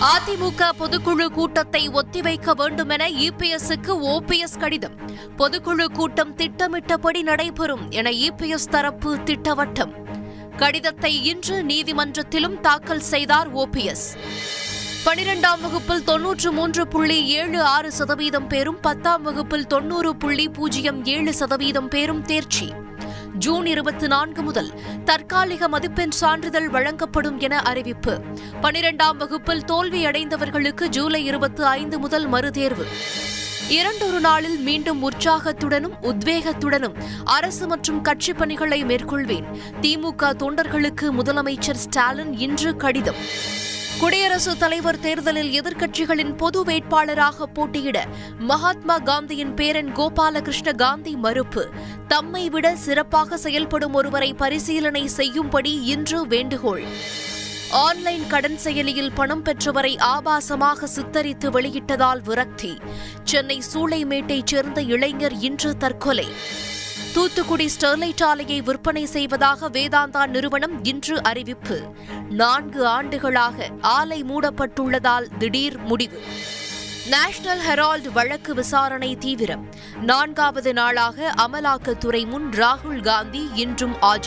அதிமுக பொதுக்குழு கூட்டத்தை ஒத்திவைக்க வேண்டும் என இபிஎஸ்க்கு ஓபிஎஸ் கடிதம். பொதுக்குழு கூட்டம் திட்டமிட்டபடி நடைபெறும் என இபிஎஸ் தரப்பு திட்டவட்டம். கடிதத்தை இன்று நீதிமன்றத்திலும் தாக்கல் செய்தார் ஓபிஎஸ். பனிரெண்டாம் வகுப்பில் தொன்னூற்று மூன்று புள்ளி ஏழு ஆறு சதவீதம் பேரும் பத்தாம் வகுப்பில் தொன்னூறு புள்ளி பூஜ்ஜியம் ஏழு சதவீதம் பேரும் தேர்ச்சி. ஜூன் இருபத்தி நான்கு முதல் தற்காலிக மதிப்பெண் சான்றிதழ் வழங்கப்படும் என அறிவிப்பு. பனிரெண்டாம் வகுப்பில் தோல்வியடைந்தவர்களுக்கு ஜூலை இருபத்தி ஐந்து முதல் மறுதேர்வு. இரண்டொரு நாளில் மீண்டும் உற்சாகத்துடனும் உத்வேகத்துடனும் அரசு மற்றும் கட்சி பணிகளை மேற்கொள்வேன். திமுக தொண்டர்களுக்கு முதலமைச்சர் ஸ்டாலின் இன்று கடிதம். குடியரசுத் தலைவர் தேர்தலில் எதிர்க்கட்சிகளின் பொது வேட்பாளராக போட்டியிட மகாத்மா காந்தியின் பேரன் கோபாலகிருஷ்ண காந்தி மறுப்பு. தம்மை விட சிறப்பாக செயல்படும் ஒருவரை பரிசீலனை செய்யும்படி இன்று வேண்டுகோள். ஆன்லைன் கடன் செயலியில் பணம் பெற்றவரை ஆபாசமாக சித்தரித்து வெளியிட்டதால் விரக்தி. சென்னை சூளைமேட்டைச் சேர்ந்த இளைஞர் இன்று தற்கொலை. தூத்துக்குடி ஸ்டெர்லைட் ஆலையை விற்பனை செய்வதாக வேதாந்தா நிறுவனம் இன்று அறிவிப்பு. நான்கு ஆண்டுகளாக ஆலை மூடப்பட்டுள்ளதால் திடீர் முடிவு. நேஷனல் ஹெரால்டு வழக்கு விசாரணை தீவிரம். நான்காவது நாளாக அமலாக்கத்துறை முன் ராகுல் காந்தி இன்றும் ஆஜர்